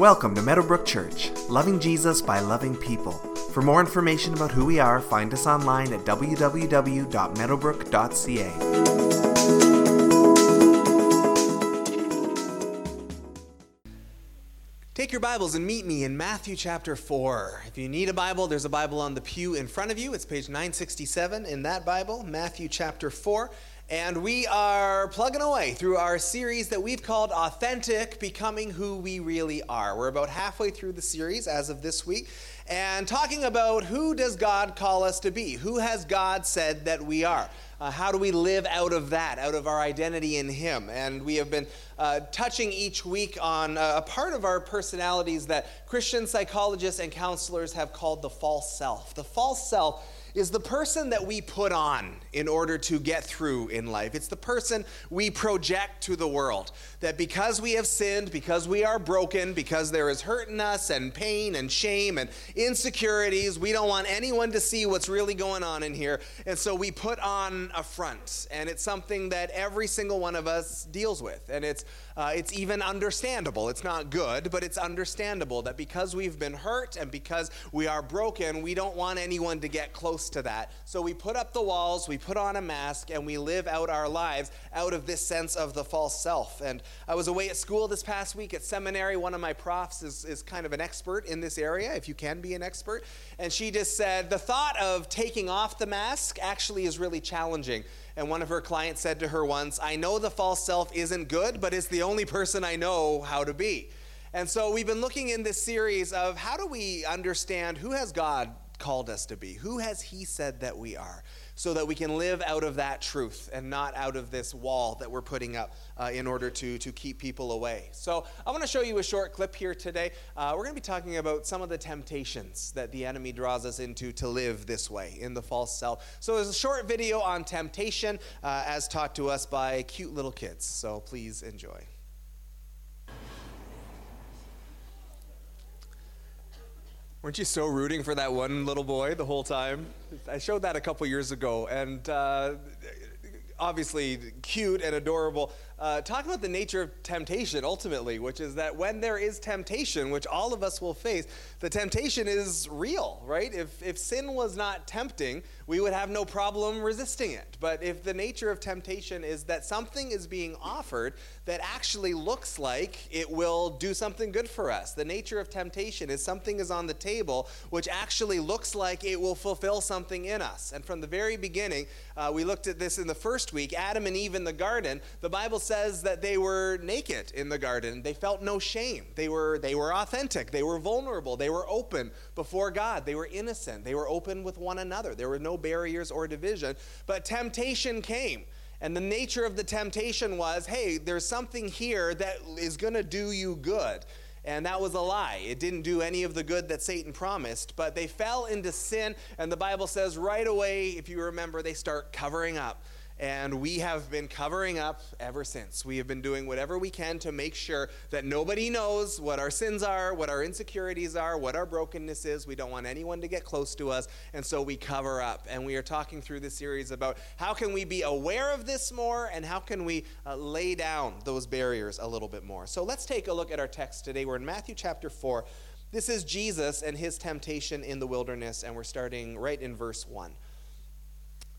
Welcome to Meadowbrook Church, loving Jesus by loving people. For more information about who we are, find us online at www.meadowbrook.ca. Take your Bibles and meet me in Matthew chapter 4. If you need a Bible, there's a Bible on the pew in front of you. It's page 967 in that Bible, Matthew chapter 4. And we are plugging away through our series that we've called Authentic Becoming Who We Really Are. We're about halfway through the series as of this week and talking about who does God call us to be? Who has God said that we are? Uh, how do we live out of that, out of our identity in Him? And we have been uh, touching each week on uh, a part of our personalities that Christian psychologists and counselors have called the false self. The false self is the person that we put on in order to get through in life. It's the person we project to the world. That because we have sinned, because we are broken, because there is hurt in us and pain and shame and insecurities, we don't want anyone to see what's really going on in here. And so we put on a front. And it's something that every single one of us deals with. And it's uh, it's even understandable. It's not good, but it's understandable that because we've been hurt and because we are broken, we don't want anyone to get close to that. So we put up the walls, we put on a mask, and we live out our lives out of this sense of the false self. And I was away at school this past week at seminary. One of my profs is, is kind of an expert in this area, if you can be an expert. And she just said, the thought of taking off the mask actually is really challenging. And one of her clients said to her once, I know the false self isn't good, but it's the only person I know how to be. And so we've been looking in this series of how do we understand who has God called us to be? Who has He said that we are? so that we can live out of that truth and not out of this wall that we're putting up uh, in order to, to keep people away. So, I want to show you a short clip here today. Uh, we're going to be talking about some of the temptations that the enemy draws us into to live this way in the false self. So, there's a short video on temptation uh, as taught to us by cute little kids. So, please enjoy. Weren't you so rooting for that one little boy the whole time? I showed that a couple years ago, and uh, obviously cute and adorable. Uh, talk about the nature of temptation ultimately, which is that when there is temptation, which all of us will face, the temptation is real, right? If, if sin was not tempting, we would have no problem resisting it. But if the nature of temptation is that something is being offered that actually looks like it will do something good for us, the nature of temptation is something is on the table which actually looks like it will fulfill something in us. And from the very beginning, uh, we looked at this in the first week Adam and Eve in the garden, the Bible that they were naked in the garden. They felt no shame. They were, they were authentic. They were vulnerable. They were open before God. They were innocent. They were open with one another. There were no barriers or division. But temptation came. And the nature of the temptation was hey, there's something here that is going to do you good. And that was a lie. It didn't do any of the good that Satan promised. But they fell into sin, and the Bible says right away, if you remember, they start covering up. And we have been covering up ever since. We have been doing whatever we can to make sure that nobody knows what our sins are, what our insecurities are, what our brokenness is. We don't want anyone to get close to us, and so we cover up. And we are talking through this series about how can we be aware of this more and how can we uh, lay down those barriers a little bit more. So let's take a look at our text today. We're in Matthew chapter 4. This is Jesus and his temptation in the wilderness, and we're starting right in verse 1.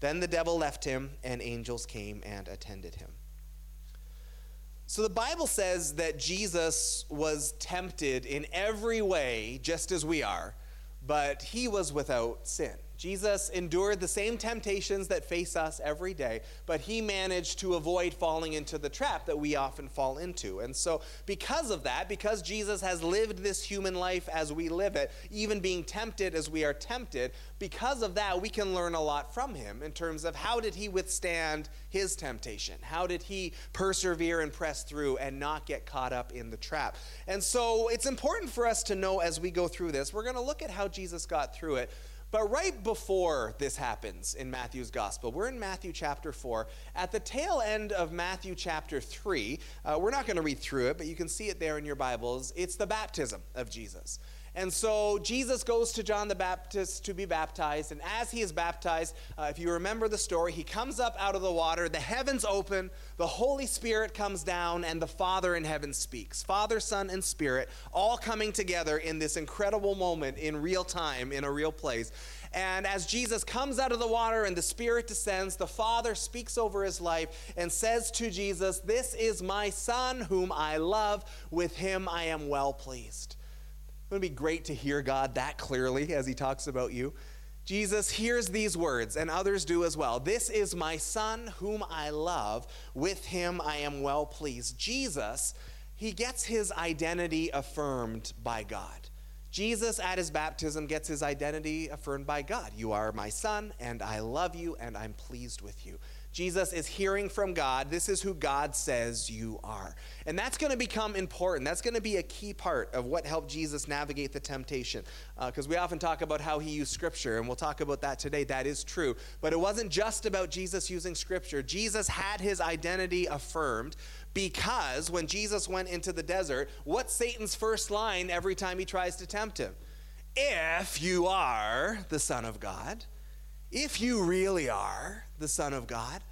Then the devil left him, and angels came and attended him. So the Bible says that Jesus was tempted in every way, just as we are, but he was without sin. Jesus endured the same temptations that face us every day, but he managed to avoid falling into the trap that we often fall into. And so, because of that, because Jesus has lived this human life as we live it, even being tempted as we are tempted, because of that, we can learn a lot from him in terms of how did he withstand his temptation? How did he persevere and press through and not get caught up in the trap? And so, it's important for us to know as we go through this, we're going to look at how Jesus got through it. But right before this happens in Matthew's gospel, we're in Matthew chapter 4. At the tail end of Matthew chapter 3, uh, we're not going to read through it, but you can see it there in your Bibles. It's the baptism of Jesus. And so Jesus goes to John the Baptist to be baptized. And as he is baptized, uh, if you remember the story, he comes up out of the water, the heavens open, the Holy Spirit comes down, and the Father in heaven speaks. Father, Son, and Spirit all coming together in this incredible moment in real time, in a real place. And as Jesus comes out of the water and the Spirit descends, the Father speaks over his life and says to Jesus, This is my Son whom I love. With him I am well pleased. It would be great to hear God that clearly as he talks about you. Jesus hears these words, and others do as well. This is my son whom I love. With him I am well pleased. Jesus, he gets his identity affirmed by God. Jesus at his baptism gets his identity affirmed by God. You are my son, and I love you, and I'm pleased with you. Jesus is hearing from God. This is who God says you are. And that's going to become important. That's going to be a key part of what helped Jesus navigate the temptation. Because uh, we often talk about how he used Scripture, and we'll talk about that today. That is true. But it wasn't just about Jesus using Scripture. Jesus had his identity affirmed because when Jesus went into the desert, what's Satan's first line every time he tries to tempt him? If you are the Son of God if you really are the Son of God,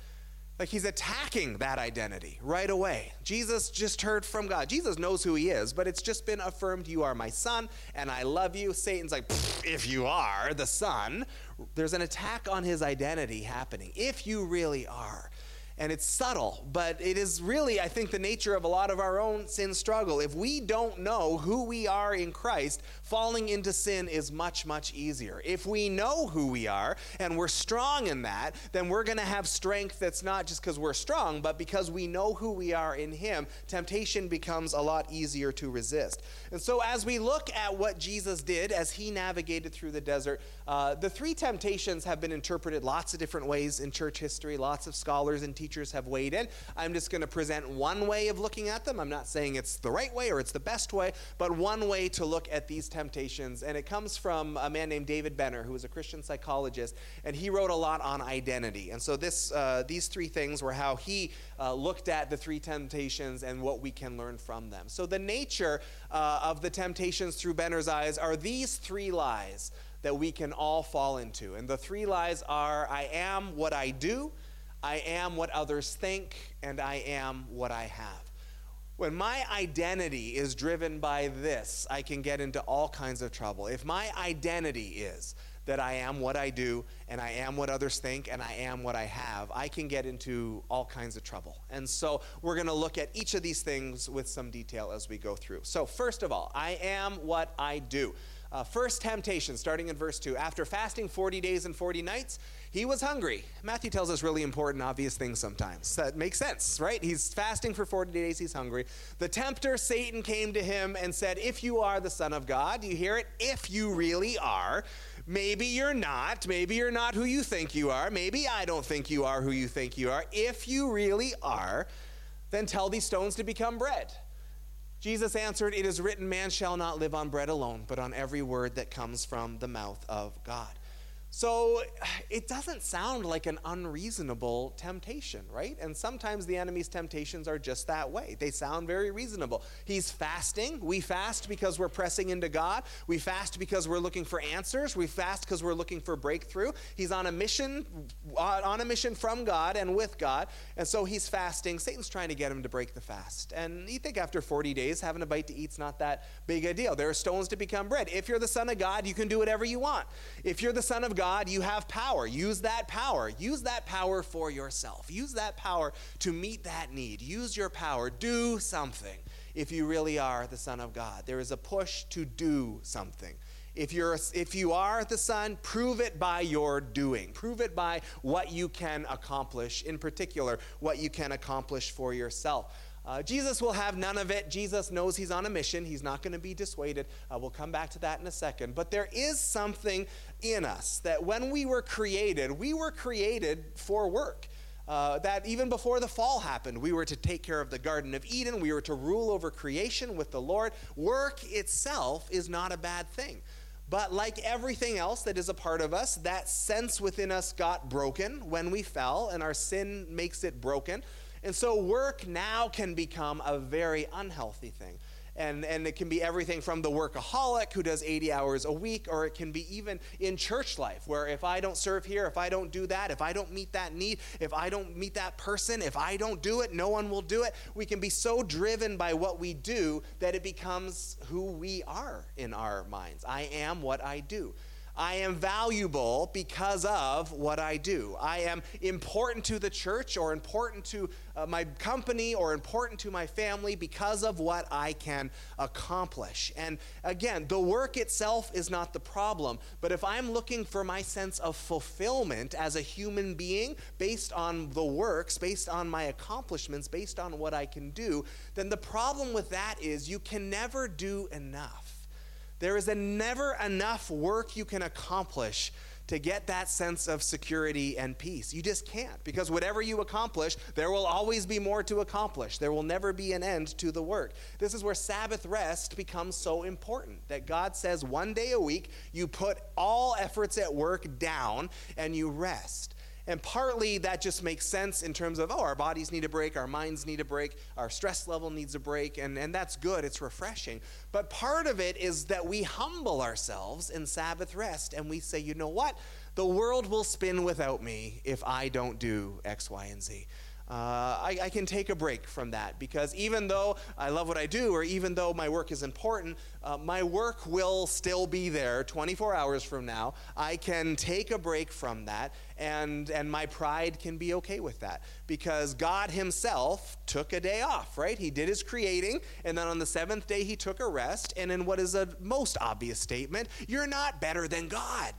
like he's attacking that identity right away. Jesus just heard from God. Jesus knows who he is, but it's just been affirmed you are my son and I love you. Satan's like, if you are the son, there's an attack on his identity happening. If you really are and it's subtle, but it is really, I think, the nature of a lot of our own sin struggle. If we don't know who we are in Christ, falling into sin is much, much easier. If we know who we are and we're strong in that, then we're going to have strength that's not just because we're strong, but because we know who we are in Him, temptation becomes a lot easier to resist. And so, as we look at what Jesus did as He navigated through the desert, uh, the three temptations have been interpreted lots of different ways in church history. Lots of scholars and teachers have weighed in. I'm just going to present one way of looking at them. I'm not saying it's the right way or it's the best way, but one way to look at these temptations. And it comes from a man named David Benner, who was a Christian psychologist, and he wrote a lot on identity. And so this, uh, these three things were how he uh, looked at the three temptations and what we can learn from them. So the nature uh, of the temptations through Benner's eyes are these three lies that we can all fall into. And the three lies are I am what I do, I am what others think, and I am what I have. When my identity is driven by this, I can get into all kinds of trouble. If my identity is that I am what I do and I am what others think and I am what I have, I can get into all kinds of trouble. And so we're going to look at each of these things with some detail as we go through. So, first of all, I am what I do. Uh, first temptation, starting in verse 2. After fasting 40 days and 40 nights, he was hungry. Matthew tells us really important, obvious things sometimes. That makes sense, right? He's fasting for 40 days, he's hungry. The tempter, Satan, came to him and said, If you are the Son of God, you hear it? If you really are. Maybe you're not. Maybe you're not who you think you are. Maybe I don't think you are who you think you are. If you really are, then tell these stones to become bread. Jesus answered, It is written, Man shall not live on bread alone, but on every word that comes from the mouth of God. So it doesn't sound like an unreasonable temptation, right? And sometimes the enemy's temptations are just that way. They sound very reasonable. He's fasting. We fast because we're pressing into God. We fast because we're looking for answers. We fast because we're looking for breakthrough. He's on a mission on a mission from God and with God. And so he's fasting. Satan's trying to get him to break the fast. And you think after 40 days having a bite to eat's not that big a deal. There are stones to become bread. If you're the son of God, you can do whatever you want. If you're the son of God, God, you have power. Use that power. Use that power for yourself. Use that power to meet that need. Use your power. Do something if you really are the Son of God. There is a push to do something If, you're, if you are the Son, prove it by your doing. Prove it by what you can accomplish, in particular, what you can accomplish for yourself. Uh, Jesus will have none of it. Jesus knows he's on a mission. He's not going to be dissuaded. Uh, we'll come back to that in a second. But there is something in us that when we were created, we were created for work. Uh, that even before the fall happened, we were to take care of the Garden of Eden. We were to rule over creation with the Lord. Work itself is not a bad thing. But like everything else that is a part of us, that sense within us got broken when we fell, and our sin makes it broken. And so work now can become a very unhealthy thing. And, and it can be everything from the workaholic who does 80 hours a week, or it can be even in church life, where if I don't serve here, if I don't do that, if I don't meet that need, if I don't meet that person, if I don't do it, no one will do it. We can be so driven by what we do that it becomes who we are in our minds. I am what I do. I am valuable because of what I do. I am important to the church or important to uh, my company or important to my family because of what I can accomplish. And again, the work itself is not the problem, but if I'm looking for my sense of fulfillment as a human being based on the works, based on my accomplishments, based on what I can do, then the problem with that is you can never do enough. There is a never enough work you can accomplish to get that sense of security and peace. You just can't because whatever you accomplish, there will always be more to accomplish. There will never be an end to the work. This is where Sabbath rest becomes so important that God says one day a week, you put all efforts at work down and you rest. And partly that just makes sense in terms of, oh, our bodies need a break, our minds need a break, our stress level needs a break, and, and that's good, it's refreshing. But part of it is that we humble ourselves in Sabbath rest and we say, you know what? The world will spin without me if I don't do X, Y, and Z. Uh, I, I, can take a break from that because even though I love what I do, or even though my work is important, uh, my work will still be there 24 hours from now. I can take a break from that, and, and my pride can be okay with that because God Himself took a day off, right? He did His creating, and then on the seventh day, He took a rest. And in what is a most obvious statement, you're not better than God.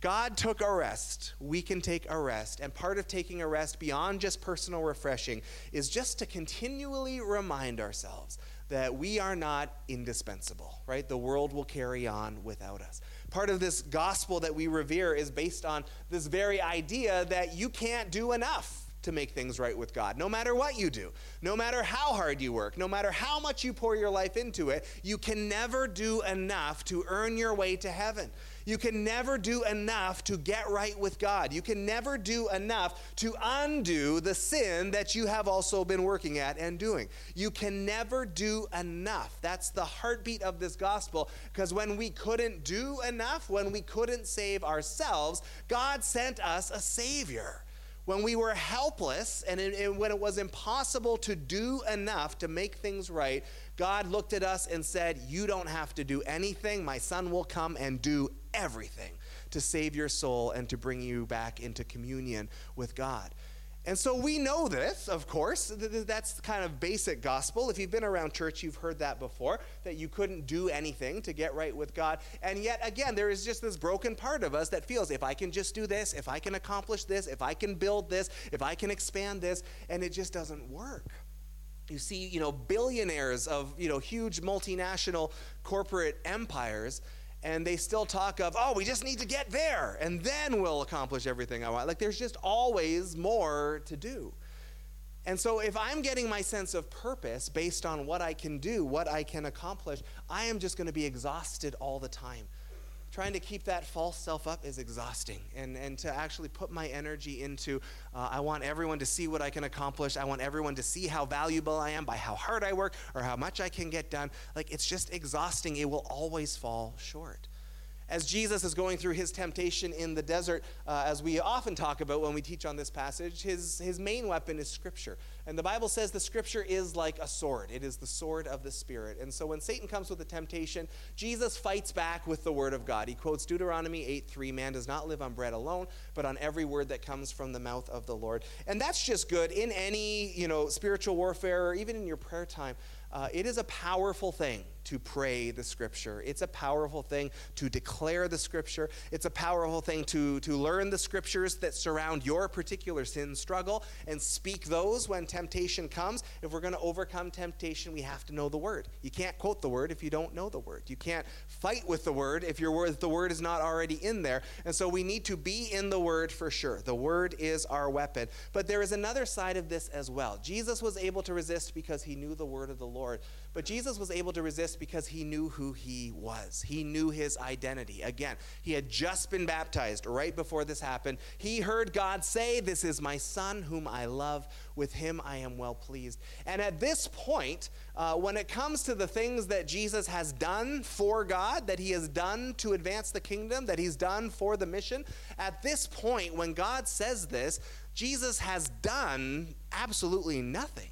God took a rest. We can take a rest. And part of taking a rest beyond just personal refreshing is just to continually remind ourselves that we are not indispensable, right? The world will carry on without us. Part of this gospel that we revere is based on this very idea that you can't do enough to make things right with God. No matter what you do, no matter how hard you work, no matter how much you pour your life into it, you can never do enough to earn your way to heaven. You can never do enough to get right with God. You can never do enough to undo the sin that you have also been working at and doing. You can never do enough. That's the heartbeat of this gospel because when we couldn't do enough, when we couldn't save ourselves, God sent us a Savior when we were helpless and, and, when it was impossible to do enough to make things right, God looked at us and said, You don't have to do anything. My son will come and do everything to save your soul and to bring you back into communion with God. And so we know this, of course. That's kind of basic gospel. If you've been around church, you've heard that before, that you couldn't do anything to get right with God. And yet, again, there is just this broken part of us that feels if I can just do this, if I can accomplish this, if I can build this, if I can expand this, and it just doesn't work. You see, you know, billionaires of, you know, huge multinational corporate empires and they still talk of, oh, we just need to get there, and then we'll accomplish everything I want. Like there's just always more to do. And so, if I'm getting my sense of purpose based on what I can do, what I can accomplish, I am just going to be exhausted all the time trying to keep that false self up is exhausting. And, and to actually put my energy into, uh, I want everyone to see what I can accomplish. I want everyone to see how valuable I am by how hard I work or how much I can get done. Like, it's just exhausting. It will always fall short as Jesus is going through his temptation in the desert, uh, as we often talk about when we teach on this passage, his, his main weapon is Scripture. And the Bible says the Scripture is like a sword, it is the sword of the Spirit. And so when Satan comes with a temptation, Jesus fights back with the Word of God. He quotes Deuteronomy 8 3 Man does not live on bread alone, but on every word that comes from the mouth of the Lord. And that's just good in any you know, spiritual warfare or even in your prayer time. Uh, it is a powerful thing to pray the scripture. It's a powerful thing to declare the scripture. It's a powerful thing to, to learn the scriptures that surround your particular sin struggle and speak those when temptation comes. If we're going to overcome temptation, we have to know the word. You can't quote the word if you don't know the word. You can't fight with the word if your word, the word is not already in there. And so we need to be in the word for sure. The word is our weapon. But there is another side of this as well. Jesus was able to resist because he knew the word of the Lord. But Jesus was able to resist because he knew who he was. He knew his identity. Again, he had just been baptized right before this happened. He heard God say, This is my son whom I love. With him I am well pleased. And at this point, uh, when it comes to the things that Jesus has done for God, that he has done to advance the kingdom, that he's done for the mission, at this point, when God says this, Jesus has done absolutely nothing.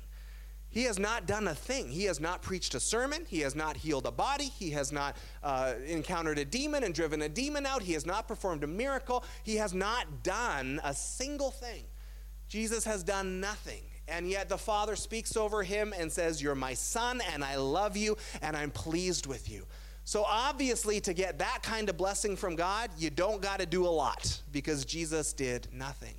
He has not done a thing. He has not preached a sermon. He has not healed a body. He has not uh, encountered a demon and driven a demon out. He has not performed a miracle. He has not done a single thing. Jesus has done nothing. And yet the Father speaks over him and says, You're my son, and I love you, and I'm pleased with you. So, obviously, to get that kind of blessing from God, you don't got to do a lot because Jesus did nothing.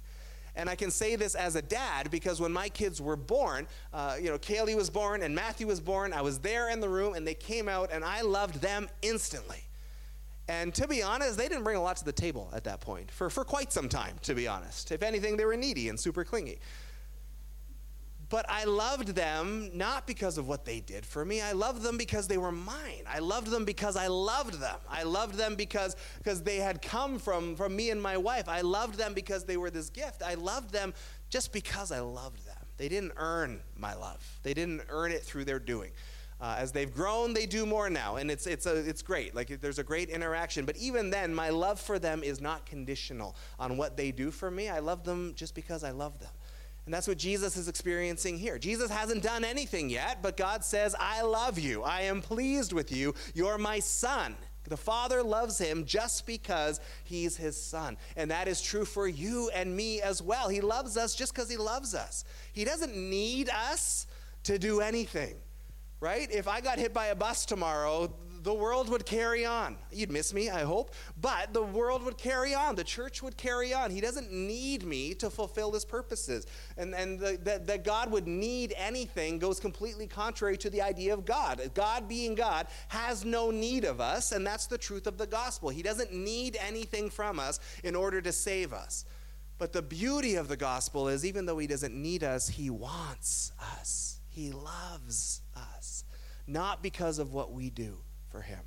And I can say this as a dad because when my kids were born, uh, you know, Kaylee was born and Matthew was born, I was there in the room and they came out and I loved them instantly. And to be honest, they didn't bring a lot to the table at that point for, for quite some time, to be honest. If anything, they were needy and super clingy. But I loved them not because of what they did for me. I loved them because they were mine. I loved them because I loved them. I loved them because, because they had come from, from me and my wife. I loved them because they were this gift. I loved them just because I loved them. They didn't earn my love, they didn't earn it through their doing. Uh, as they've grown, they do more now, and it's, it's, a, it's great. Like, there's a great interaction. But even then, my love for them is not conditional on what they do for me. I love them just because I love them. And that's what Jesus is experiencing here. Jesus hasn't done anything yet, but God says, I love you. I am pleased with you. You're my son. The Father loves him just because he's his son. And that is true for you and me as well. He loves us just because he loves us. He doesn't need us to do anything, right? If I got hit by a bus tomorrow, the world would carry on. You'd miss me, I hope, but the world would carry on. The church would carry on. He doesn't need me to fulfill his purposes. And, and the, that, that God would need anything goes completely contrary to the idea of God. God, being God, has no need of us, and that's the truth of the gospel. He doesn't need anything from us in order to save us. But the beauty of the gospel is even though he doesn't need us, he wants us. He loves us, not because of what we do for him.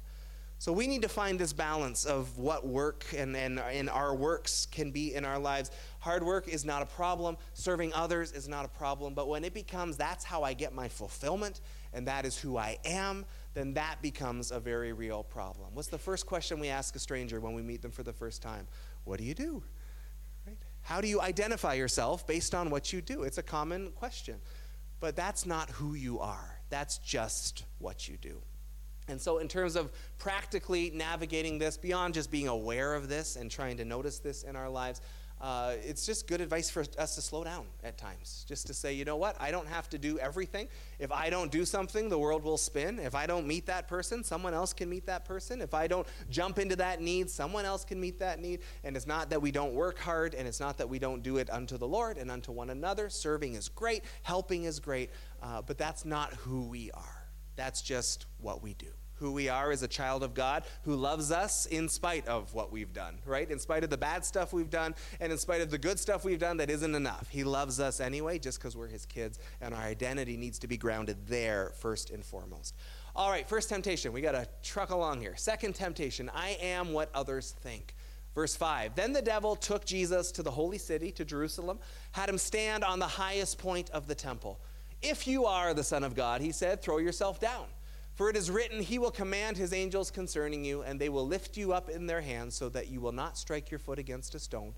So we need to find this balance of what work and, and, and our works can be in our lives. Hard work is not a problem, serving others is not a problem, but when it becomes that's how I get my fulfillment and that is who I am, then that becomes a very real problem. What's the first question we ask a stranger when we meet them for the first time? What do you do? How do you identify yourself based on what you do? It's a common question. But that's not who you are. That's just what you do. And so, in terms of practically navigating this, beyond just being aware of this and trying to notice this in our lives, uh, it's just good advice for us to slow down at times. Just to say, you know what, I don't have to do everything. If I don't do something, the world will spin. If I don't meet that person, someone else can meet that person. If I don't jump into that need, someone else can meet that need. And it's not that we don't work hard, and it's not that we don't do it unto the Lord and unto one another. Serving is great, helping is great, uh, but that's not who we are. That's just what we do who we are as a child of God who loves us in spite of what we've done, right? In spite of the bad stuff we've done and in spite of the good stuff we've done that isn't enough. He loves us anyway just because we're his kids, and our identity needs to be grounded there first and foremost. All right, first temptation. We got to truck along here. Second temptation I am what others think. Verse 5 Then the devil took Jesus to the holy city, to Jerusalem, had him stand on the highest point of the temple. If you are the Son of God, he said, throw yourself down. For it is written, He will command His angels concerning you, and they will lift you up in their hands, so that you will not strike your foot against a stone.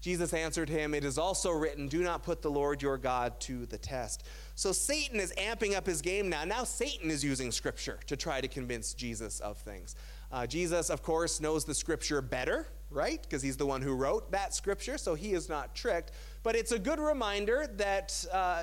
Jesus answered him, It is also written, Do not put the Lord your God to the test. So Satan is amping up his game now. Now Satan is using scripture to try to convince Jesus of things. Uh, Jesus, of course, knows the scripture better, right? Because he's the one who wrote that scripture, so he is not tricked. But it's a good reminder that. Uh,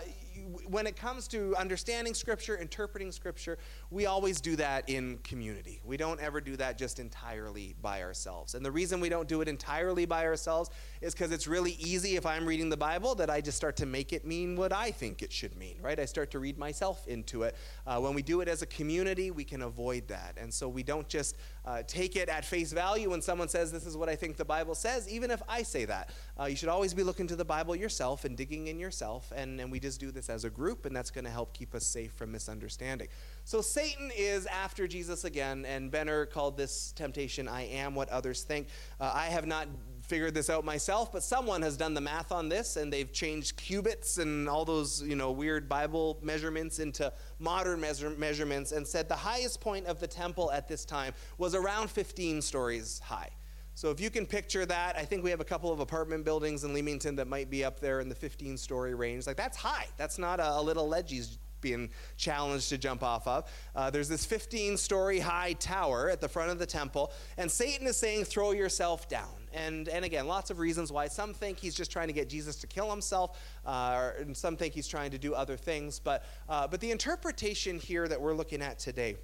when it comes to understanding Scripture, interpreting Scripture, we always do that in community. We don't ever do that just entirely by ourselves. And the reason we don't do it entirely by ourselves is because it's really easy if I'm reading the Bible that I just start to make it mean what I think it should mean, right? I start to read myself into it. Uh, when we do it as a community, we can avoid that. And so we don't just uh, take it at face value when someone says, This is what I think the Bible says, even if I say that. Uh, you should always be looking to the Bible yourself and digging in yourself. And, and we just do this as a group, and that's going to help keep us safe from misunderstanding. So Satan is after Jesus again, and Benner called this temptation, I am what others think. Uh, I have not figured this out myself, but someone has done the math on this and they've changed cubits and all those, you know, weird Bible measurements into modern measure- measurements and said the highest point of the temple at this time was around 15 stories high. So if you can picture that, I think we have a couple of apartment buildings in Leamington that might be up there in the 15 story range. Like that's high. That's not a, a little ledges being challenged to jump off of. Uh, there's this 15 story high tower at the front of the temple, and Satan is saying, throw yourself down. And, and again, lots of reasons why. Some think he's just trying to get Jesus to kill himself, uh, and some think he's trying to do other things. But, uh, but the interpretation here that we're looking at today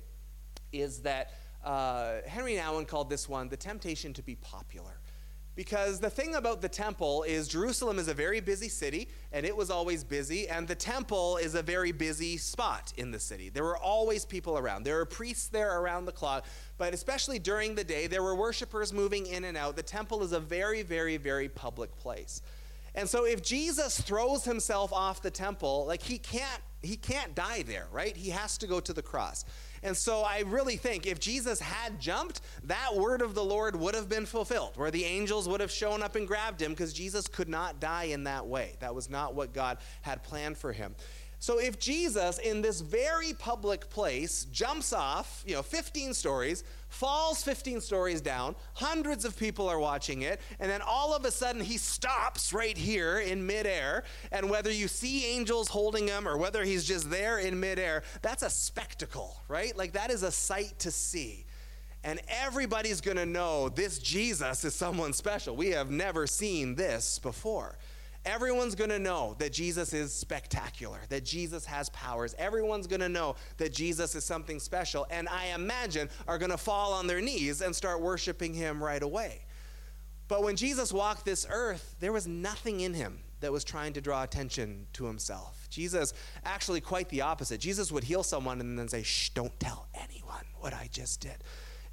is that uh, Henri Nouwen called this one the temptation to be popular. Because the thing about the temple is Jerusalem is a very busy city, and it was always busy, and the temple is a very busy spot in the city. There were always people around. There were priests there around the clock, but especially during the day, there were worshipers moving in and out. The temple is a very, very, very public place. And so if Jesus throws himself off the temple, like he can't he can't die there, right? He has to go to the cross. And so I really think if Jesus had jumped, that word of the Lord would have been fulfilled, where the angels would have shown up and grabbed him because Jesus could not die in that way. That was not what God had planned for him. So if Jesus, in this very public place, jumps off, you know, 15 stories, falls 15 stories down, hundreds of people are watching it, and then all of a sudden he stops right here in midair, and whether you see angels holding him or whether he's just there in midair, that's a spectacle, right? Like that is a sight to see. And everybody's gonna know this Jesus is someone special. We have never seen this before. Everyone's going to know that Jesus is spectacular, that Jesus has powers. Everyone's going to know that Jesus is something special, and I imagine are going to fall on their knees and start worshiping him right away. But when Jesus walked this earth, there was nothing in him that was trying to draw attention to himself. Jesus, actually, quite the opposite. Jesus would heal someone and then say, Shh, don't tell anyone what I just did.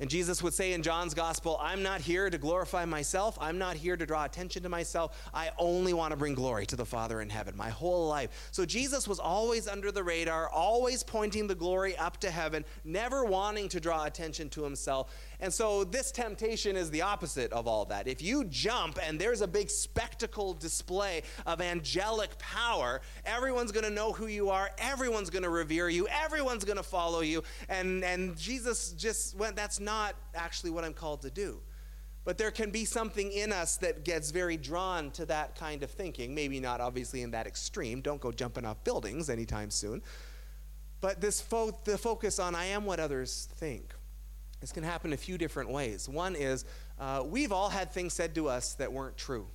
And Jesus would say in John's gospel, I'm not here to glorify myself. I'm not here to draw attention to myself. I only want to bring glory to the Father in heaven my whole life. So Jesus was always under the radar, always pointing the glory up to heaven, never wanting to draw attention to himself. And so this temptation is the opposite of all that. If you jump and there's a big spectacle display of angelic power, everyone's going to know who you are, everyone's going to revere you, everyone's going to follow you. And, and Jesus just went, that's not actually what I'm called to do. But there can be something in us that gets very drawn to that kind of thinking. Maybe not obviously in that extreme. Don't go jumping off buildings anytime soon. But this fo- the focus on I am what others think. This can happen a few different ways. One is uh, we've all had things said to us that weren't true,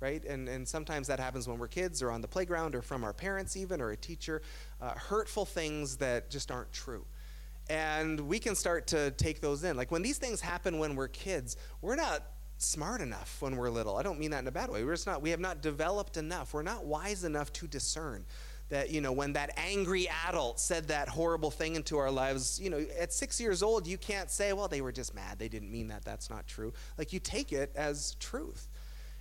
right? And, and sometimes that happens when we're kids or on the playground or from our parents, even, or a teacher. Uh, hurtful things that just aren't true. And we can start to take those in. Like when these things happen when we're kids, we're not smart enough when we're little. I don't mean that in a bad way. We're just not, we have not developed enough. We're not wise enough to discern that you know when that angry adult said that horrible thing into our lives you know at six years old you can't say well they were just mad. They didn't mean that. That's not true. Like you take it as truth.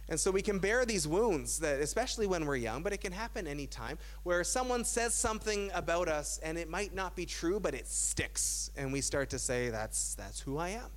And so we can bear these wounds that especially when we're young but it can happen anytime where someone says something about us and it might not be true but it sticks and we start to say that's that's who i am.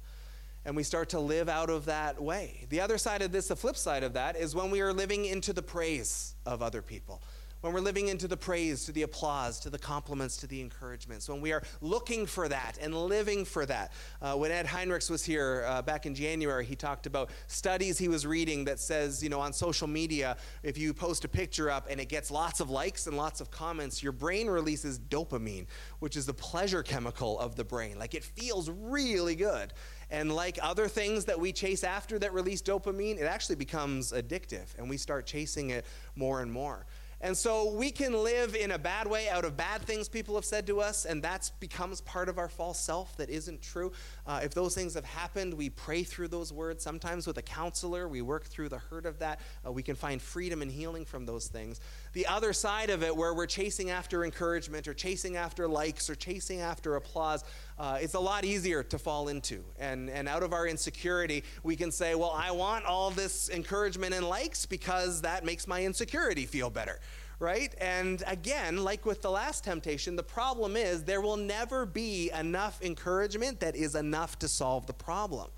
And we start to live out of that way. The other side of this the flip side of that is when we are living into the praise of other people when we're living into the praise, to the applause, to the compliments, to the encouragements, when we are looking for that and living for that. Uh, when Ed Heinrichs was here uh, back in January, he talked about studies he was reading that says, you know, on social media, if you post a picture up and it gets lots of likes and lots of comments, your brain releases dopamine, which is the pleasure chemical of the brain. Like it feels really good. And like other things that we chase after that release dopamine, it actually becomes addictive and we start chasing it more and more. And so we can live in a bad way out of bad things people have said to us, and that becomes part of our false self that isn't true. Uh, if those things have happened, we pray through those words. Sometimes with a counselor, we work through the hurt of that. Uh, we can find freedom and healing from those things. The other side of it, where we're chasing after encouragement or chasing after likes or chasing after applause, uh, it's a lot easier to fall into. And, and out of our insecurity, we can say, Well, I want all this encouragement and likes because that makes my insecurity feel better right? And again, like with the last temptation, the problem is there will never be enough encouragement that is enough to solve the problem.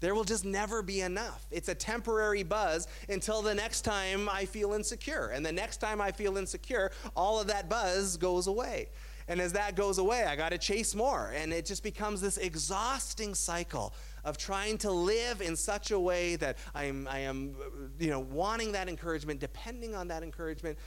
There will just never be enough. It's a temporary buzz until the next time I feel insecure. And the next time I feel insecure, all of that buzz goes away. And as that goes away, I got to chase more. And it just becomes this exhausting cycle of trying to live in such a way that I'm, I am, you know, wanting that encouragement, depending on that encouragement,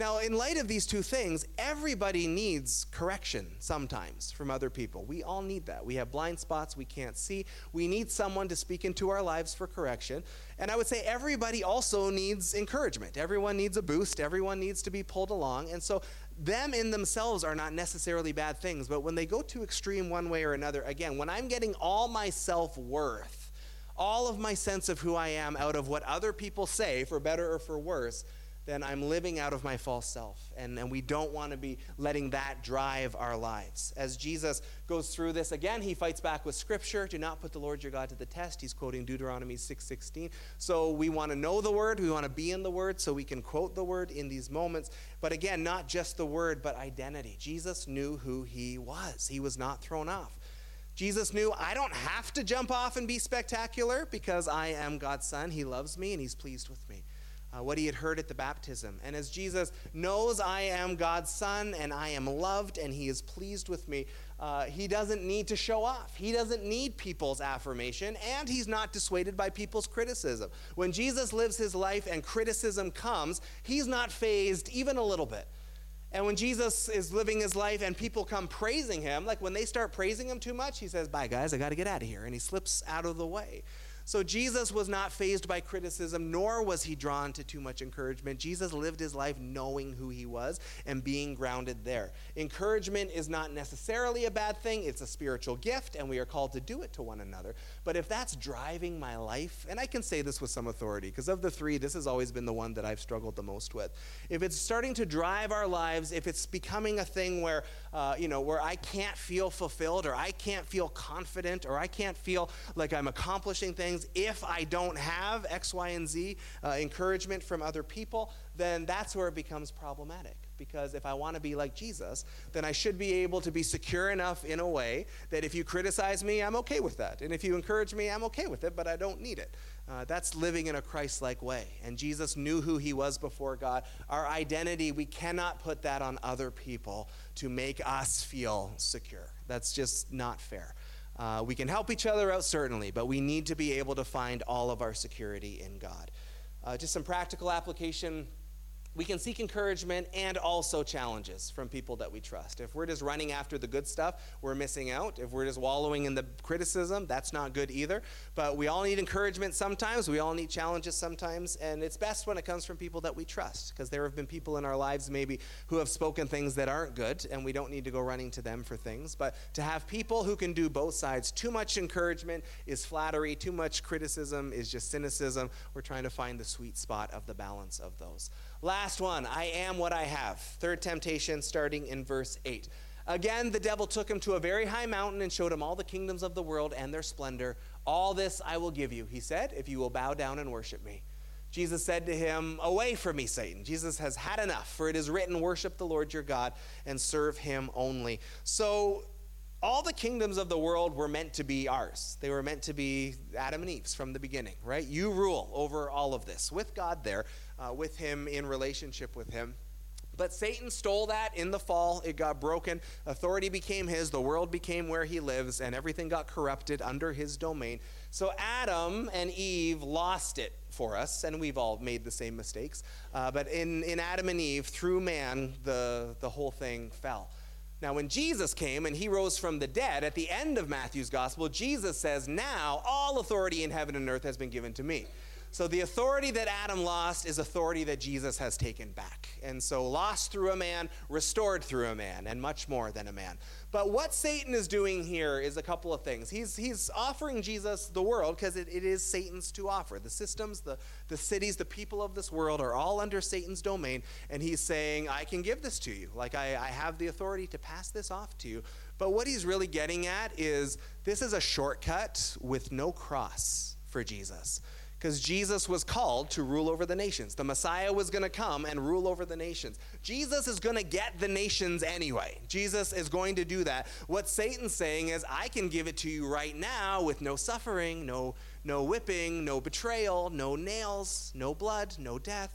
now, in light of these two things, everybody needs correction sometimes from other people. We all need that. We have blind spots we can't see. We need someone to speak into our lives for correction. And I would say everybody also needs encouragement. Everyone needs a boost. Everyone needs to be pulled along. And so, them in themselves are not necessarily bad things, but when they go too extreme one way or another, again, when I'm getting all my self worth, all of my sense of who I am out of what other people say, for better or for worse, then I'm living out of my false self. And, and we don't want to be letting that drive our lives. As Jesus goes through this again, he fights back with scripture. Do not put the Lord your God to the test. He's quoting Deuteronomy 6:16. So we want to know the word, we want to be in the word so we can quote the word in these moments. But again, not just the word, but identity. Jesus knew who he was. He was not thrown off. Jesus knew I don't have to jump off and be spectacular because I am God's son. He loves me and he's pleased with me uh, what he had heard at the baptism. And as Jesus knows I am God's son and I am loved and he is pleased with me, uh, he doesn't need to show off. He doesn't need people's affirmation and he's not dissuaded by people's criticism. When Jesus lives his life and criticism comes, he's not phased even a little bit. And when Jesus is living his life and people come praising him, like when they start praising him too much, he says, Bye, guys, I got to get out of here. And he slips out of the way. So Jesus was not phased by criticism, nor was he drawn to too much encouragement. Jesus lived his life knowing who he was and being grounded there. Encouragement is not necessarily a bad thing, it's a spiritual gift, and we are called to do it to one another. But if that's driving my life, and I can say this with some authority, because of the three, this has always been the one that I've struggled the most with. If it's starting to drive our lives, if it's becoming a thing where, uh, you know, where I can't feel fulfilled, or I can't feel confident, or I can't feel like I'm accomplishing things, things if I don't have X, Y, and Z uh, encouragement from other people, then that's where it becomes problematic. Because if I want to be like Jesus, then I should be able to be secure enough in a way that if you criticize me, I'm okay with that. And if you encourage me, I'm okay with it, but I don't need it. Uh, that's living in a Christ like way. And Jesus knew who he was before God. Our identity, we cannot put that on other people to make us feel secure. That's just not fair. Uh, we can help each other out, certainly, but we need to be able to find all of our security in God. Uh, just some practical application we can seek encouragement and also challenges from people that we trust. If we're just running after the good stuff, we're missing out. If we're just wallowing in the criticism, that's not good either. But we all need encouragement sometimes. We all need challenges sometimes. And it's best when it comes from people that we trust, because there have been people in our lives maybe who have spoken things that aren't good, and we don't need to go running to them for things. But to have people who can do both sides, too much encouragement is flattery, too much criticism is just cynicism. We're trying to find the sweet spot of the balance of those. Last one I am what I have. Third temptation, starting in verse 8. Again, the devil took him to a very high mountain and showed him all the kingdoms of the world and their splendor. All this I will give you, he said, if you will bow down and worship me. Jesus said to him, Away from me, Satan. Jesus has had enough, for it is written, Worship the Lord your God and serve him only. So, all the kingdoms of the world were meant to be ours. They were meant to be Adam and Eve's from the beginning, right? You rule over all of this with God there uh, with him, in relationship with him. But Satan stole that in the fall. It got broken. Authority became his. The world became where he lives, and everything got corrupted under his domain. So Adam and Eve lost it for us, and we've all made the same mistakes. Uh, but in, in Adam and Eve, through man, the, the whole thing fell. Now, when Jesus came and he rose from the dead, at the end of Matthew's gospel, Jesus says, Now all authority in heaven and earth has been given to me. So the authority that Adam lost is authority that Jesus has taken back. And so lost through a man, restored through a man, and much more than a man. But what Satan is doing here is a couple of things. He's, he's offering Jesus the world because it, it is Satan's to offer. The systems, the, the cities, the people of this world are all under Satan's domain. And he's saying, I can give this to you. Like, I, I have the authority to pass this off to you. But what he's really getting at is this is a shortcut with no cross for Jesus because Jesus was called to rule over the nations. The Messiah was going to come and rule over the nations. Jesus is going to get the nations anyway. Jesus is going to do that. What Satan's saying is, I can give it to you right now with no suffering, no, no whipping, no betrayal, no nails, no blood, no death.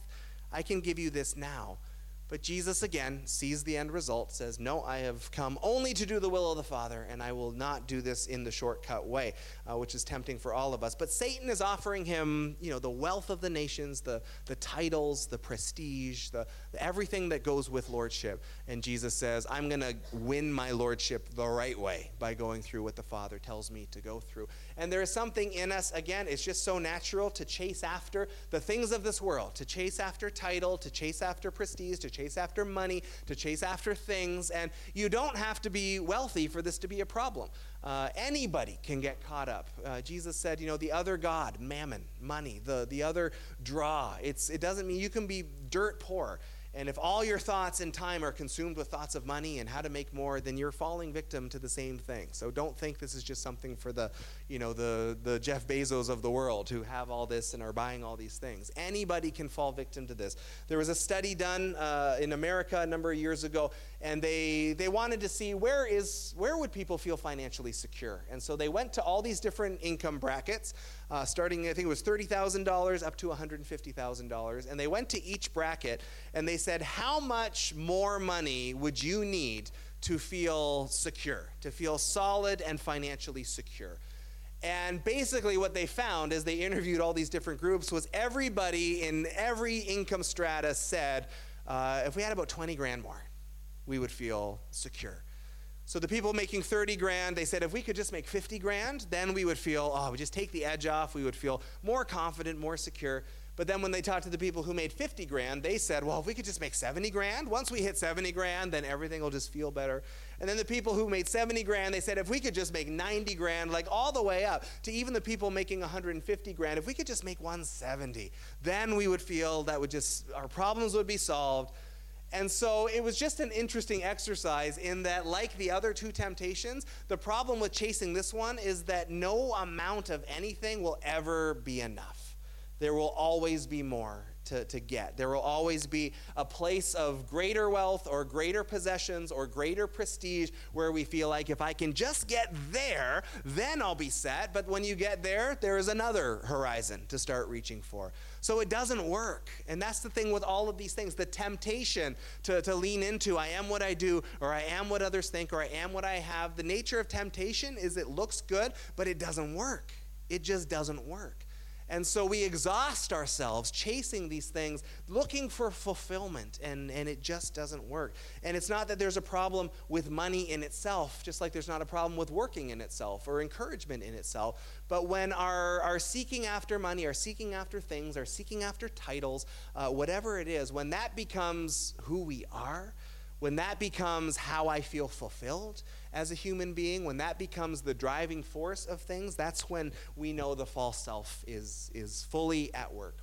I can give you this now. But Jesus again sees the end result, says, No, I have come only to do the will of the Father, and I will not do this in the shortcut way, uh, which is tempting for all of us. But Satan is offering him, you know, the wealth of the nations, the, the titles, the prestige, the, the everything that goes with lordship. And Jesus says, I'm going to win my lordship the right way by going through what the Father tells me to go through. And there is something in us, again, it's just so natural to chase after the things of this world, to chase after title, to chase after prestige, to chase after money, to chase after things. And you don't have to be wealthy for this to be a problem. Uh, anybody can get caught up. Uh, Jesus said, you know, the other God, mammon, money, the, the other draw. It's, it doesn't mean you can be dirt poor and if all your thoughts and time are consumed with thoughts of money and how to make more, then you're falling victim to the same thing. So don't think this is just something for the, you know, the, the Jeff Bezos of the world who have all this and are buying all these things. Anybody can fall victim to this. There was a study done uh, in America a number of years ago, and they, they wanted to see where is where would people feel financially secure. And so they went to all these different income brackets uh, starting, I think it was $30,000 up to $150,000. And they went to each bracket and they said, How much more money would you need to feel secure, to feel solid and financially secure? And basically, what they found as they interviewed all these different groups was everybody in every income strata said, uh, if we had about 20 grand more, we would feel secure. So the people making 30 grand, they said if we could just make 50 grand, then we would feel, oh, we just take the edge off. We would feel more confident, more secure. But then when they talked to the people who made 50 grand, they said, well, if we could just make 70 grand, once we hit 70 grand, then everything will just feel better. And then the people who made 70 grand, they said, if we could just make 90 grand, like all the way up to even the people making 150 grand, if we could just make 170, then we would feel that would just, our problems would be solved and so it was just an interesting exercise in that, like the other two temptations, the problem with chasing this one is that no amount of anything will ever be enough. There will always be more to, to get. There will always be a place of greater wealth or greater possessions or greater prestige where we feel like if I can just get there, then I'll be set. But when you get there, there is another horizon to start reaching for. So it doesn't work. And that's the thing with all of these things the temptation to, to lean into I am what I do, or I am what others think, or I am what I have. The nature of temptation is it looks good, but it doesn't work. It just doesn't work. And so we exhaust ourselves chasing these things, looking for fulfillment, and, and it just doesn't work. And it's not that there's a problem with money in itself, just like there's not a problem with working in itself or encouragement in itself. But when our, our seeking after money, our seeking after things, our seeking after titles, uh, whatever it is, when that becomes who we are, when that becomes how I feel fulfilled, as a human being, when that becomes the driving force of things, that's when we know the false self is, is fully at work.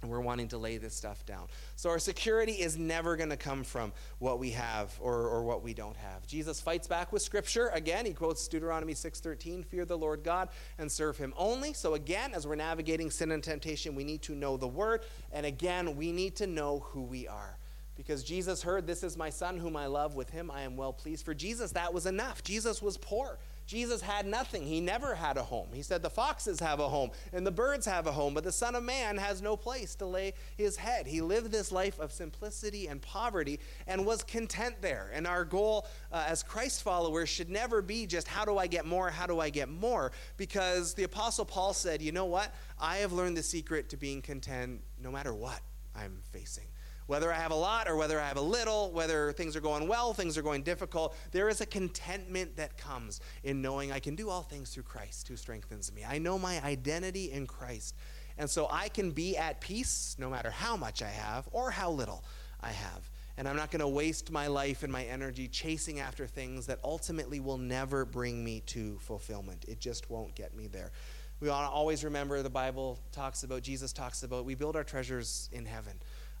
And we're wanting to lay this stuff down. So our security is never going to come from what we have or, or what we don't have. Jesus fights back with Scripture. Again, he quotes Deuteronomy 6.13, fear the Lord God and serve him only. So again, as we're navigating sin and temptation, we need to know the word. And again, we need to know who we are because Jesus heard, This is my son whom I love. With him I am well pleased. For Jesus, that was enough. Jesus was poor. Jesus had nothing. He never had a home. He said, The foxes have a home and the birds have a home, but the Son of Man has no place to lay his head. He lived this life of simplicity and poverty and was content there. And our goal uh, as Christ followers should never be just, How do I get more? How do I get more? Because the Apostle Paul said, You know what? I have learned the secret to being content no matter what I'm facing. Whether I have a lot or whether I have a little, whether things are going well, things are going difficult, there is a contentment that comes in knowing I can do all things through Christ who strengthens me. I know my identity in Christ. And so I can be at peace no matter how much I have or how little I have. And I'm not going to waste my life and my energy chasing after things that ultimately will never bring me to fulfillment. It just won't get me there. We ought to always remember the Bible talks about, Jesus talks about, we build our treasures in heaven.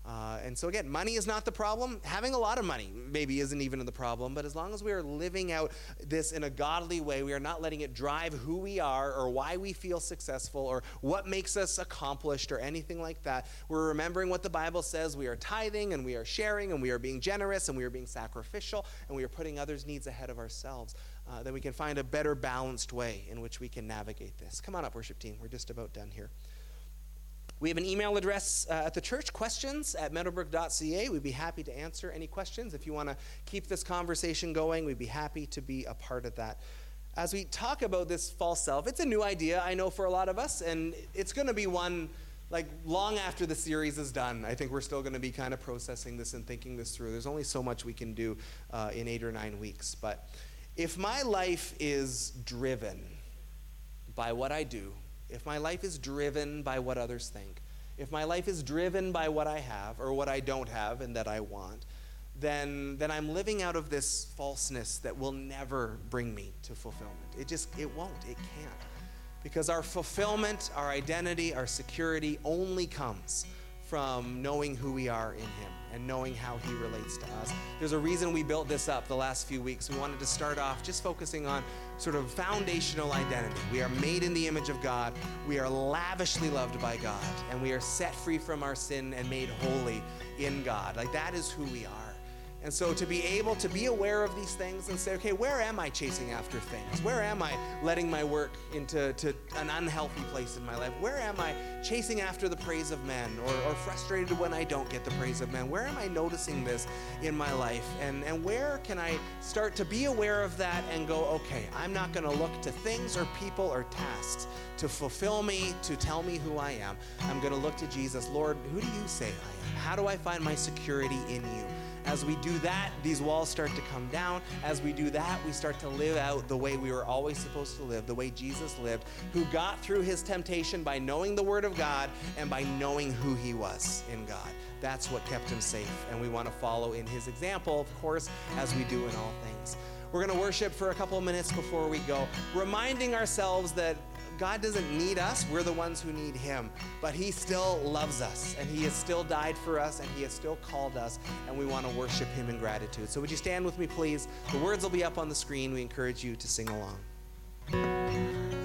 Uh, and so, again, money is not the problem. Having a lot of money maybe isn't even the problem. But as long as we are living out this in a godly way, we are not letting it drive who we are or why we feel successful or what makes us accomplished or anything like that. We're remembering what the Bible says. We are tithing and we are sharing and we are being generous and we are being sacrificial and we are putting others' needs ahead of ourselves. Uh, then we can find a better balanced way in which we can navigate this. Come on up, worship team. We're just about done here. We have an email address uh, at the church, questions at meadowbrook.ca. We'd be happy to answer any questions. If you want to keep this conversation going, we'd be happy to be a part of that. As we talk about this false self, it's a new idea, I know, for a lot of us, and it's going to be one like long after the series is done. I think we're still going to be kind of processing this and thinking this through. There's only so much we can do uh, in eight or nine weeks. But if my life is driven by what I do, if my life is driven by what others think, if my life is driven by what I have or what I don't have and that I want, then, then I'm living out of this falseness that will never bring me to fulfillment. It just, it won't, it can't. Because our fulfillment, our identity, our security only comes from knowing who we are in Him and knowing how He relates to us. There's a reason we built this up the last few weeks. We wanted to start off just focusing on sort of foundational identity. We are made in the image of God, we are lavishly loved by God, and we are set free from our sin and made holy in God. Like that is who we are. And so to be able to be aware of these things and say, okay, where am I chasing after things? Where am I letting my work into to an unhealthy place in my life? Where am I chasing after the praise of men or, or frustrated when I don't get the praise of men? Where am I noticing this in my life? And, and where can I start to be aware of that and go, okay, I'm not going to look to things or people or tasks to fulfill me, to tell me who I am. I'm going to look to Jesus. Lord, who do you say I am? How do I find my security in you? As we do that, these walls start to come down. As we do that, we start to live out the way we were always supposed to live, the way Jesus lived, who got through his temptation by knowing the Word of God and by knowing who he was in God. That's what kept him safe. And we want to follow in his example, of course, as we do in all things. We're going to worship for a couple of minutes before we go, reminding ourselves that God doesn't need us, we're the ones who need Him. But He still loves us, and He has still died for us, and He has still called us, and we want to worship Him in gratitude. So, would you stand with me, please? The words will be up on the screen. We encourage you to sing along.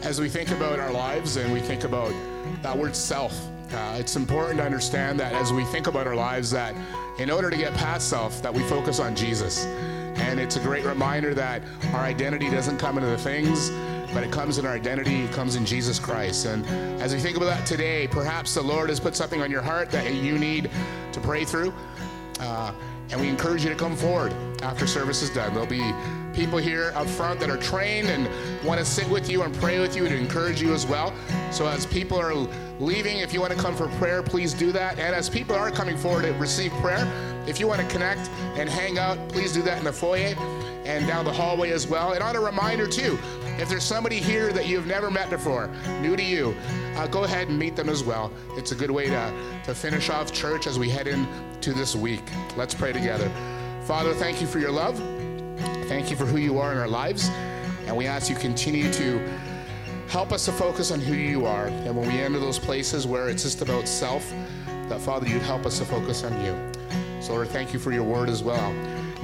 As we think about our lives and we think about that word self, uh, it's important to understand that as we think about our lives, that in order to get past self, that we focus on Jesus. And it's a great reminder that our identity doesn't come into the things but it comes in our identity, it comes in Jesus Christ. And as we think about that today, perhaps the Lord has put something on your heart that you need to pray through. Uh, and we encourage you to come forward after service is done. There'll be people here up front that are trained and want to sit with you and pray with you to encourage you as well. So as people are leaving, if you want to come for prayer, please do that. And as people are coming forward to receive prayer, if you want to connect and hang out, please do that in the foyer and down the hallway as well. And on a reminder too, if there's somebody here that you've never met before, new to you, uh, go ahead and meet them as well. It's a good way to, to finish off church as we head into this week. Let's pray together. Father, thank you for your love. Thank you for who you are in our lives. And we ask you continue to help us to focus on who you are. And when we enter those places where it's just about self, that Father, you'd help us to focus on you. So, Lord, thank you for your word as well.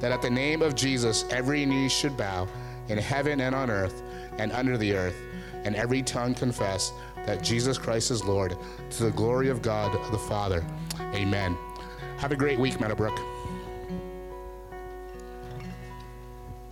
that at the name of Jesus every knee should bow in heaven and on earth and under the earth, and every tongue confess that Jesus Christ is Lord to the glory of God the Father. Amen. Have a great week, Meadowbrook.